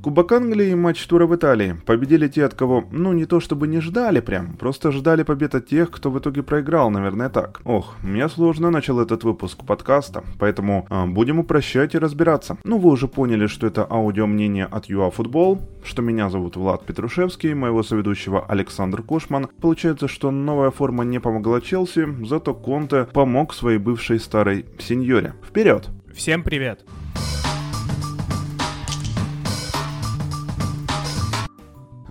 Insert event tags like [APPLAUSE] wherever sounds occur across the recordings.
Кубок Англии и матч тура в Италии. Победили те, от кого, ну не то чтобы не ждали прям, просто ждали побед от тех, кто в итоге проиграл, наверное так. Ох, я сложно начал этот выпуск подкаста, поэтому э, будем упрощать и разбираться. Ну вы уже поняли, что это аудио мнение от ЮАФутбол, что меня зовут Влад Петрушевский, моего соведущего Александр Кошман. Получается, что новая форма не помогла Челси, зато Конте помог своей бывшей старой сеньоре. Вперед! Всем привет!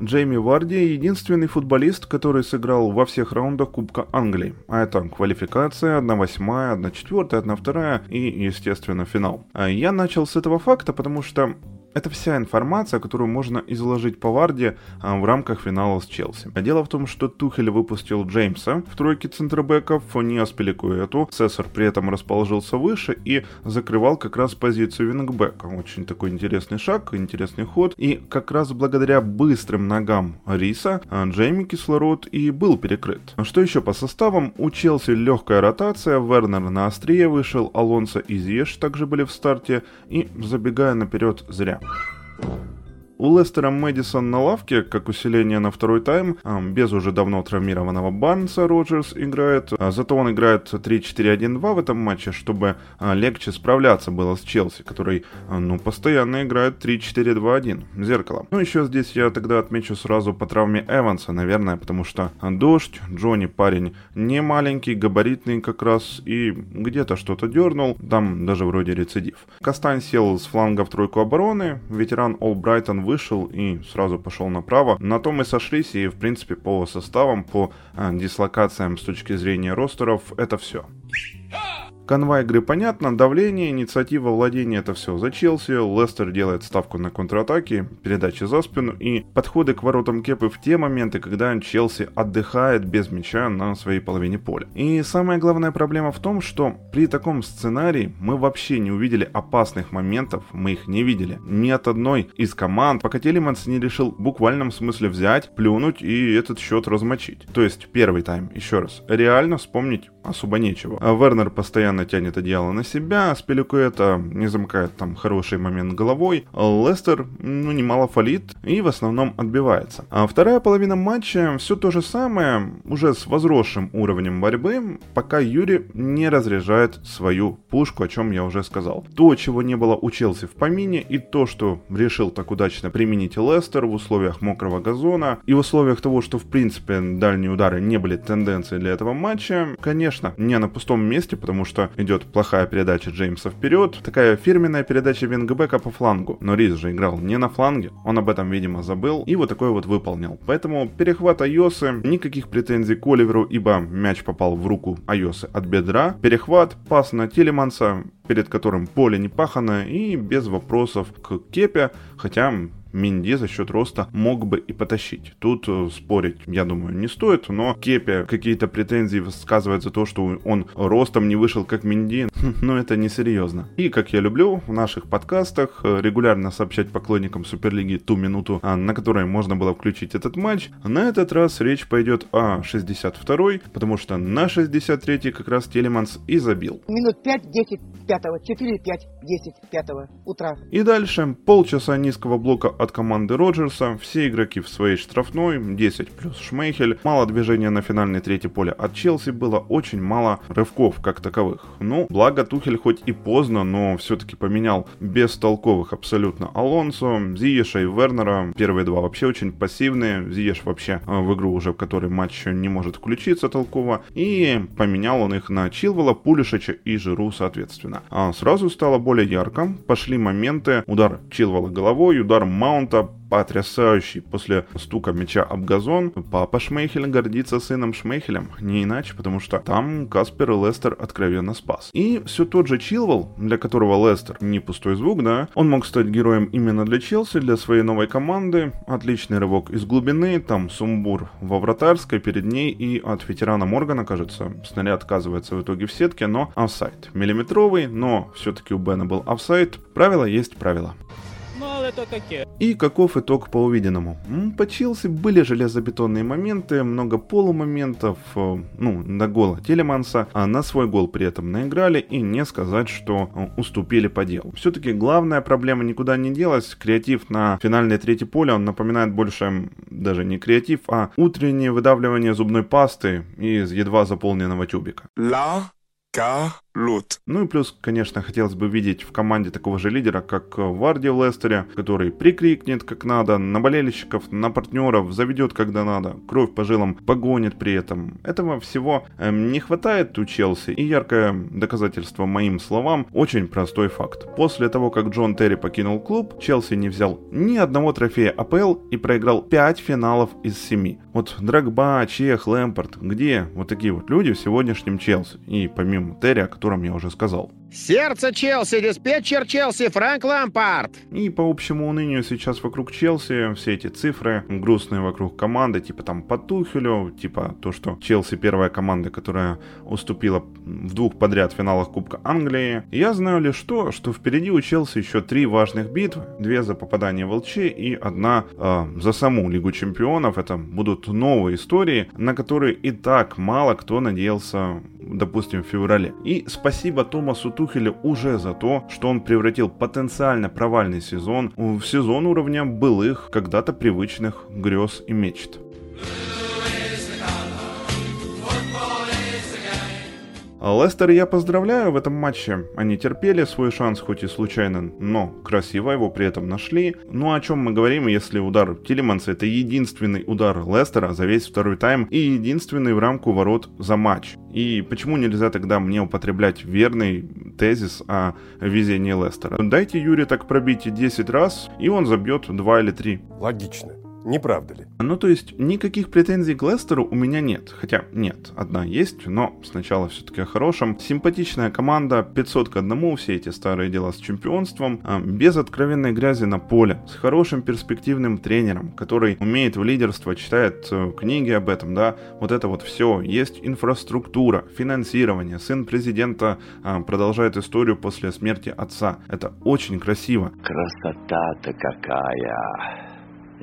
Джейми Варди – единственный футболист, который сыграл во всех раундах Кубка Англии. А это квалификация, 1-8, 1-4, 1-2 и, естественно, финал. А я начал с этого факта, потому что это вся информация, которую можно изложить по Варде а, в рамках финала с Челси. Дело в том, что Тухель выпустил Джеймса в тройке центробеков, не Аспиликуэту. Цесар при этом расположился выше и закрывал как раз позицию вингбека. Очень такой интересный шаг, интересный ход. И как раз благодаря быстрым ногам Риса а, Джейми кислород и был перекрыт. Что еще по составам? У Челси легкая ротация, Вернер на острие вышел, Алонсо и Зiyech также были в старте. И забегая наперед зря. よ У Лестера Мэдисон на лавке, как усиление на второй тайм, а, без уже давно травмированного Барнса Роджерс играет. А, зато он играет 3-4-1-2 в этом матче, чтобы а, легче справляться было с Челси, который, ну, постоянно играет 3-4-2-1. Зеркало. Ну, еще здесь я тогда отмечу сразу по травме Эванса, наверное, потому что дождь, Джонни парень не маленький, габаритный как раз, и где-то что-то дернул, там даже вроде рецидив. Кастань сел с фланга в тройку обороны, ветеран Олбрайтон вышел и сразу пошел направо. На том и сошлись, и в принципе по составам, по э, дислокациям с точки зрения ростеров это все. Канва игры понятно, давление, инициатива владения это все за Челси, Лестер делает ставку на контратаки, передачи за спину и подходы к воротам Кепы в те моменты, когда Челси отдыхает без мяча на своей половине поля. И самая главная проблема в том, что при таком сценарии мы вообще не увидели опасных моментов, мы их не видели. Ни от одной из команд, пока Тилеманс не решил в буквальном смысле взять, плюнуть и этот счет размочить. То есть первый тайм, еще раз, реально вспомнить особо нечего. А Вернер постоянно тянет одеяло на себя, Аспиликуэта не замыкает там хороший момент головой, Лестер, ну, немало фалит и в основном отбивается. А вторая половина матча все то же самое, уже с возросшим уровнем борьбы, пока Юри не разряжает свою пушку, о чем я уже сказал. То, чего не было у Челси в помине, и то, что решил так удачно применить Лестер в условиях мокрого газона, и в условиях того, что в принципе дальние удары не были тенденцией для этого матча, конечно, не на пустом месте, потому что идет плохая передача Джеймса вперед, такая фирменная передача Вингбека по флангу. Но Риз же играл не на фланге, он об этом, видимо, забыл и вот такой вот выполнил. Поэтому перехват Айосы, никаких претензий к Оливеру, ибо мяч попал в руку Айосе от бедра. Перехват, пас на Тилеманса, перед которым поле не пахано и без вопросов к Кепе, хотя Менди за счет роста мог бы и потащить. Тут э, спорить, я думаю, не стоит, но Кепе какие-то претензии высказывает за то, что он ростом не вышел как Менди, [LAUGHS] но это несерьезно. И, как я люблю в наших подкастах, э, регулярно сообщать поклонникам Суперлиги ту минуту, а, на которой можно было включить этот матч, на этот раз речь пойдет о 62-й, потому что на 63-й как раз Тилеманс и забил. Минут 5-10 пятого, 4, 5, 10 пятого утра. И дальше полчаса низкого блока от команды Роджерса, все игроки в своей штрафной, 10 плюс Шмейхель, мало движения на финальной третьей поле от Челси, было очень мало рывков как таковых. Ну, благо Тухель хоть и поздно, но все-таки поменял бестолковых абсолютно Алонсо, Зиеша и Вернера, первые два вообще очень пассивные, Зиеш вообще э, в игру уже, в которой матч не может включиться толково, и поменял он их на Чилвела, Пулишича и Жиру соответственно. А сразу стало более ярко, пошли моменты, удар Чилвела головой, удар Маунта потрясающий после стука мяча об газон. Папа Шмейхель гордится сыном Шмейхелем, не иначе, потому что там Каспер и Лестер откровенно спас. И все тот же Чилвелл, для которого Лестер не пустой звук, да, он мог стать героем именно для Челси, для своей новой команды. Отличный рывок из глубины, там сумбур во вратарской перед ней и от ветерана Моргана, кажется, снаряд отказывается в итоге в сетке, но офсайд. Миллиметровый, но все-таки у Бена был офсайд. Правило есть правило. Это таке? И каков итог по увиденному? По Челси были железобетонные моменты, много полумоментов, э, ну, до гола Телеманса, а на свой гол при этом наиграли и не сказать, что э, уступили по делу. Все-таки главная проблема никуда не делась, креатив на финальной третьей поле, он напоминает больше даже не креатив, а утреннее выдавливание зубной пасты из едва заполненного тюбика. La Лут. Ну и плюс, конечно, хотелось бы видеть в команде такого же лидера, как Варди в Лестере, который прикрикнет как надо, на болельщиков, на партнеров, заведет когда надо, кровь по жилам погонит при этом. Этого всего эм, не хватает у Челси, и яркое доказательство моим словам, очень простой факт. После того, как Джон Терри покинул клуб, Челси не взял ни одного трофея АПЛ и проиграл 5 финалов из 7. Вот Драгба, Чех, Лэмпорт, где вот такие вот люди в сегодняшнем Челси? И помимо Терри, о котором я уже сказал. Сердце Челси, диспетчер Челси, Фрэнк Лампард. И по общему унынию сейчас вокруг Челси все эти цифры грустные вокруг команды, типа там по Тухелю, типа то, что Челси первая команда, которая уступила в двух подряд финалах Кубка Англии. Я знаю лишь то, что впереди у Челси еще три важных битвы. Две за попадание в ЛЧ и одна э, за саму Лигу Чемпионов. Это будут новые истории, на которые и так мало кто надеялся, допустим, в феврале. И спасибо Томасу Тухеля уже за то, что он превратил потенциально провальный сезон в сезон уровня былых, когда-то привычных грез и мечт. Лестер я поздравляю в этом матче. Они терпели свой шанс, хоть и случайно, но красиво его при этом нашли. Ну о чем мы говорим, если удар Тилеманса это единственный удар Лестера за весь второй тайм и единственный в рамку ворот за матч. И почему нельзя тогда мне употреблять верный тезис о везении Лестера? Дайте Юре так пробить 10 раз, и он забьет 2 или 3. Логично. Не правда ли? Ну, то есть, никаких претензий к Лестеру у меня нет. Хотя, нет, одна есть, но сначала все-таки о хорошем. Симпатичная команда, 500 к одному, все эти старые дела с чемпионством, а, без откровенной грязи на поле, с хорошим перспективным тренером, который умеет в лидерство, читает э, книги об этом, да, вот это вот все. Есть инфраструктура, финансирование, сын президента а, продолжает историю после смерти отца. Это очень красиво. Красота-то какая!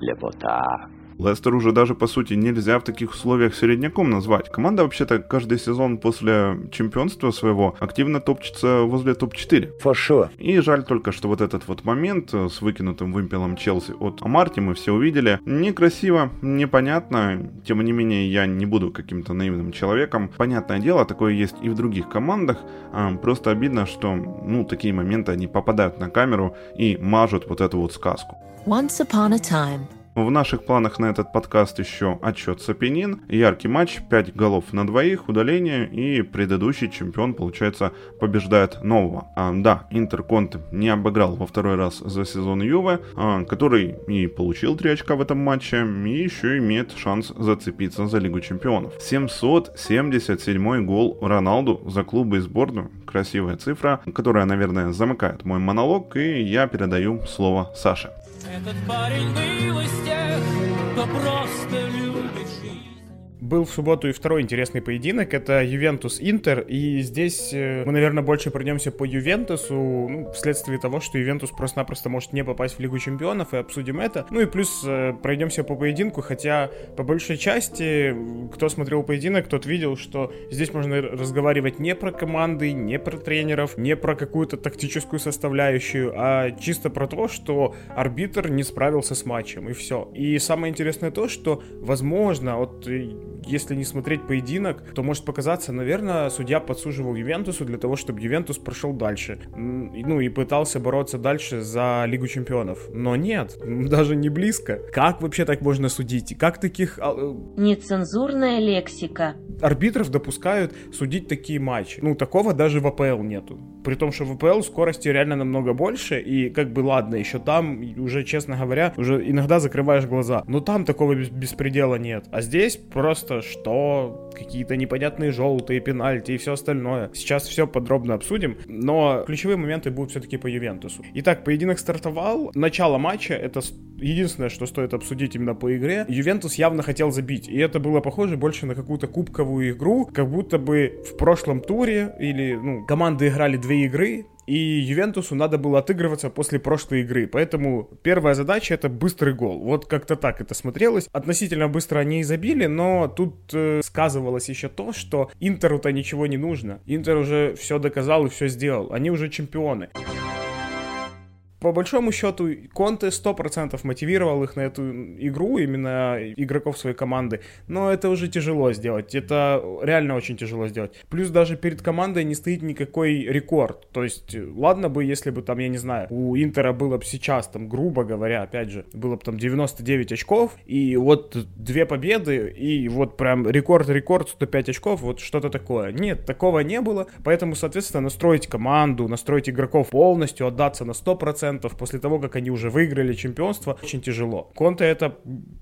لە بۆ تا. Лестер уже даже, по сути, нельзя в таких условиях середняком назвать. Команда, вообще-то, каждый сезон после чемпионства своего активно топчется возле топ-4. For И жаль только, что вот этот вот момент с выкинутым вымпелом Челси от Амарти мы все увидели. Некрасиво, непонятно. Тем не менее, я не буду каким-то наивным человеком. Понятное дело, такое есть и в других командах. А, просто обидно, что, ну, такие моменты, они попадают на камеру и мажут вот эту вот сказку. Once upon a time. В наших планах на этот подкаст еще отчет Сапинин, яркий матч, 5 голов на двоих, удаление и предыдущий чемпион, получается, побеждает нового. А, да, Интер Конте не обыграл во второй раз за сезон Юве, а, который и получил 3 очка в этом матче, и еще имеет шанс зацепиться за Лигу Чемпионов. 777 гол Роналду за клубы и сборную. Красивая цифра, которая, наверное, замыкает мой монолог, и я передаю слово Саше. Этот парень был из тех, кто просто любит был в субботу и второй интересный поединок, это Ювентус-Интер, и здесь э, мы, наверное, больше пройдемся по Ювентусу, ну, вследствие того, что Ювентус просто-напросто может не попасть в Лигу Чемпионов, и обсудим это. Ну и плюс э, пройдемся по поединку, хотя по большей части, кто смотрел поединок, тот видел, что здесь можно разговаривать не про команды, не про тренеров, не про какую-то тактическую составляющую, а чисто про то, что арбитр не справился с матчем, и все. И самое интересное то, что, возможно, вот если не смотреть поединок, то может показаться, наверное, судья подсуживал Ювентусу для того, чтобы Ювентус прошел дальше. Ну и пытался бороться дальше за Лигу Чемпионов. Но нет, [LAUGHS] даже не близко. Как вообще так можно судить? Как таких... А, э, Нецензурная лексика. Арбитров допускают судить такие матчи. Ну, такого даже в АПЛ нету. При том, что в АПЛ скорости реально намного больше, и как бы ладно, еще там уже, честно говоря, уже иногда закрываешь глаза. Но там такого беспредела нет. А здесь просто что, какие-то непонятные желтые пенальти и все остальное. Сейчас все подробно обсудим, но ключевые моменты будут все-таки по Ювентусу. Итак, поединок стартовал. Начало матча, это единственное, что стоит обсудить именно по игре. Ювентус явно хотел забить, и это было похоже больше на какую-то кубковую игру, как будто бы в прошлом туре или, ну, команды играли две игры, и Ювентусу надо было отыгрываться после прошлой игры, поэтому первая задача это быстрый гол. Вот как-то так это смотрелось. Относительно быстро они и забили, но тут э, сказывалось еще то, что Интеру-то ничего не нужно. Интер уже все доказал и все сделал. Они уже чемпионы по большому счету, Конте 100% мотивировал их на эту игру, именно игроков своей команды, но это уже тяжело сделать, это реально очень тяжело сделать. Плюс даже перед командой не стоит никакой рекорд, то есть, ладно бы, если бы там, я не знаю, у Интера было бы сейчас, там, грубо говоря, опять же, было бы там 99 очков, и вот две победы, и вот прям рекорд-рекорд 105 очков, вот что-то такое. Нет, такого не было, поэтому, соответственно, настроить команду, настроить игроков полностью, отдаться на 100%, после того, как они уже выиграли чемпионство, очень тяжело. Конте это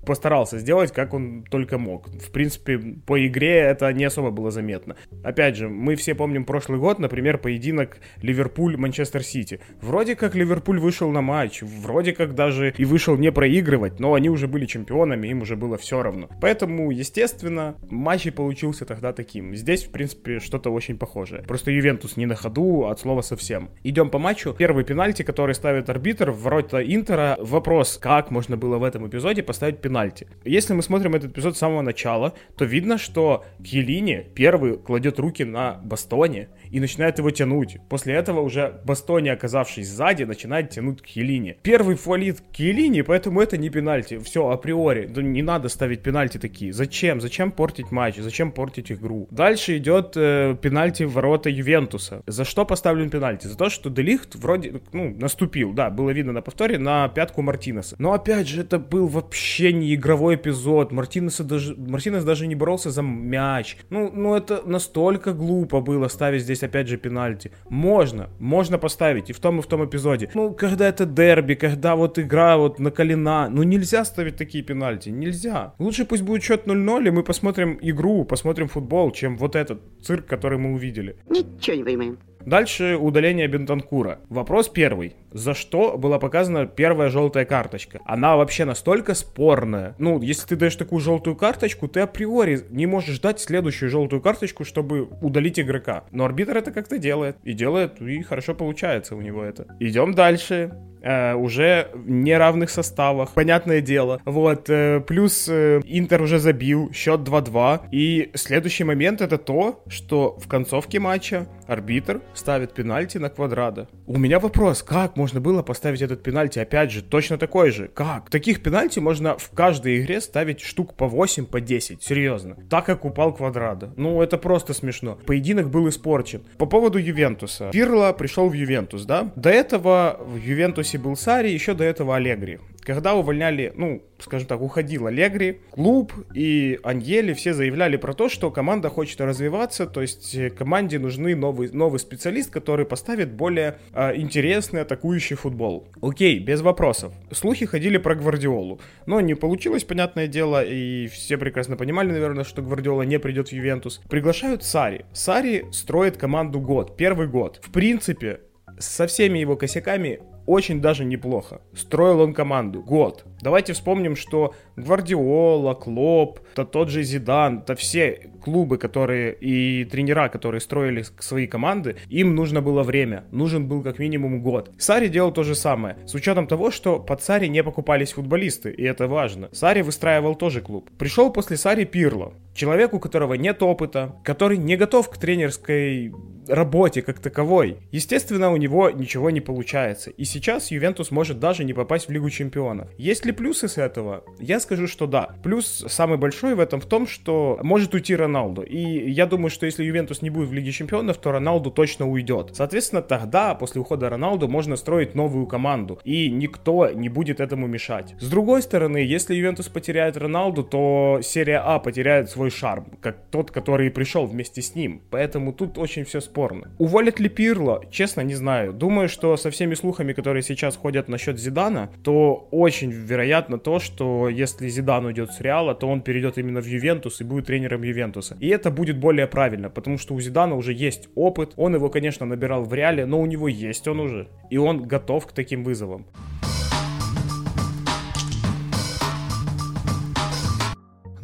постарался сделать, как он только мог. В принципе, по игре это не особо было заметно. Опять же, мы все помним прошлый год, например, поединок Ливерпуль-Манчестер Сити. Вроде как Ливерпуль вышел на матч, вроде как даже и вышел не проигрывать, но они уже были чемпионами, им уже было все равно. Поэтому, естественно, матч и получился тогда таким. Здесь, в принципе, что-то очень похожее. Просто Ювентус не на ходу, от слова совсем. Идем по матчу. Первый пенальти, который ставит ставит арбитр в ворота Интера. Вопрос, как можно было в этом эпизоде поставить пенальти. Если мы смотрим этот эпизод с самого начала, то видно, что Кьелини первый кладет руки на бастоне и начинает его тянуть. После этого уже Бастони, оказавшись сзади, начинает тянуть к Хелине. Первый фалит к Хелине, поэтому это не пенальти. Все, априори. Не надо ставить пенальти такие. Зачем? Зачем портить матч? Зачем портить игру? Дальше идет э, пенальти в ворота Ювентуса. За что поставлен пенальти? За то, что Делихт вроде, ну, наступил, да, было видно на повторе, на пятку Мартинеса. Но опять же, это был вообще не игровой эпизод. Мартинеса даже, Мартинес даже не боролся за мяч. Ну, ну это настолько глупо было ставить здесь есть опять же пенальти. Можно, можно поставить и в том, и в том эпизоде. Ну, когда это дерби, когда вот игра вот накалена, ну нельзя ставить такие пенальти, нельзя. Лучше пусть будет счет 0-0, и мы посмотрим игру, посмотрим футбол, чем вот этот цирк, который мы увидели. Ничего не понимаем. Дальше удаление Бентанкура. Вопрос первый. За что была показана первая желтая карточка? Она вообще настолько спорная. Ну, если ты даешь такую желтую карточку, ты априори не можешь дать следующую желтую карточку, чтобы удалить игрока. Но арбитр это как-то делает. И делает, и хорошо получается у него это. Идем дальше э, уже в неравных составах, понятное дело. Вот, э, плюс э, Интер уже забил, счет 2-2. И следующий момент это то, что в концовке матча арбитр ставит пенальти на квадрата. У меня вопрос, как можно было поставить этот пенальти? Опять же, точно такой же. Как? Таких пенальти можно в каждой игре ставить штук по 8, по 10. Серьезно. Так как упал квадрата. Ну, это просто смешно. Поединок был испорчен. По поводу Ювентуса. Пирло пришел в Ювентус, да? До этого в Ювентусе Челси был Сари, еще до этого Алегри. Когда увольняли, ну, скажем так, уходил Алегри, клуб и Аньели все заявляли про то, что команда хочет развиваться, то есть э, команде нужны новый, новый специалист, который поставит более э, интересный атакующий футбол. Окей, без вопросов. Слухи ходили про Гвардиолу, но не получилось, понятное дело, и все прекрасно понимали, наверное, что Гвардиола не придет в Ювентус. Приглашают Сари. Сари строит команду год, первый год. В принципе, со всеми его косяками очень даже неплохо. Строил он команду год. Давайте вспомним, что Гвардиола, Клоп, то тот же Зидан, то все клубы, которые и тренера, которые строили свои команды, им нужно было время. Нужен был как минимум год. Сари делал то же самое. С учетом того, что под Сари не покупались футболисты, и это важно. Сари выстраивал тоже клуб. Пришел после Сари Пирло. Человек, у которого нет опыта, который не готов к тренерской работе как таковой. Естественно, у него ничего не получается. И сейчас Ювентус может даже не попасть в Лигу Чемпионов. Есть ли плюсы с этого? Я скажу, что да. Плюс самый большой в этом в том, что может уйти Роналду. И я думаю, что если Ювентус не будет в Лиге Чемпионов, то Роналду точно уйдет. Соответственно, тогда, после ухода Роналду, можно строить новую команду. И никто не будет этому мешать. С другой стороны, если Ювентус потеряет Роналду, то серия А потеряет свой шарм, как тот, который пришел вместе с ним. Поэтому тут очень все спорно. Уволят ли Пирло? Честно, не знаю. Думаю, что со всеми слухами, которые сейчас ходят насчет Зидана, то очень вероятно то, что если Зидан уйдет с Реала, то он перейдет именно в Ювентус и будет тренером Ювентуса. И это будет более правильно, потому что у Зидана уже есть опыт. Он его, конечно, набирал в Реале, но у него есть он уже. И он готов к таким вызовам.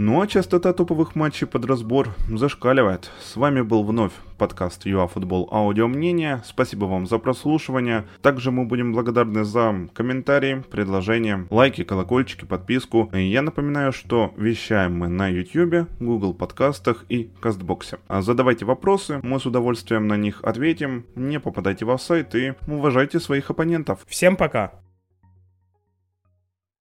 Ну а частота топовых матчей под разбор зашкаливает. С вами был вновь подкаст ЮАФутбол Аудио Мнение. Спасибо вам за прослушивание. Также мы будем благодарны за комментарии, предложения, лайки, колокольчики, подписку. И я напоминаю, что вещаем мы на YouTube, Google подкастах и Кастбоксе. А задавайте вопросы, мы с удовольствием на них ответим. Не попадайте в сайт и уважайте своих оппонентов. Всем пока!